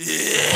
Yeah.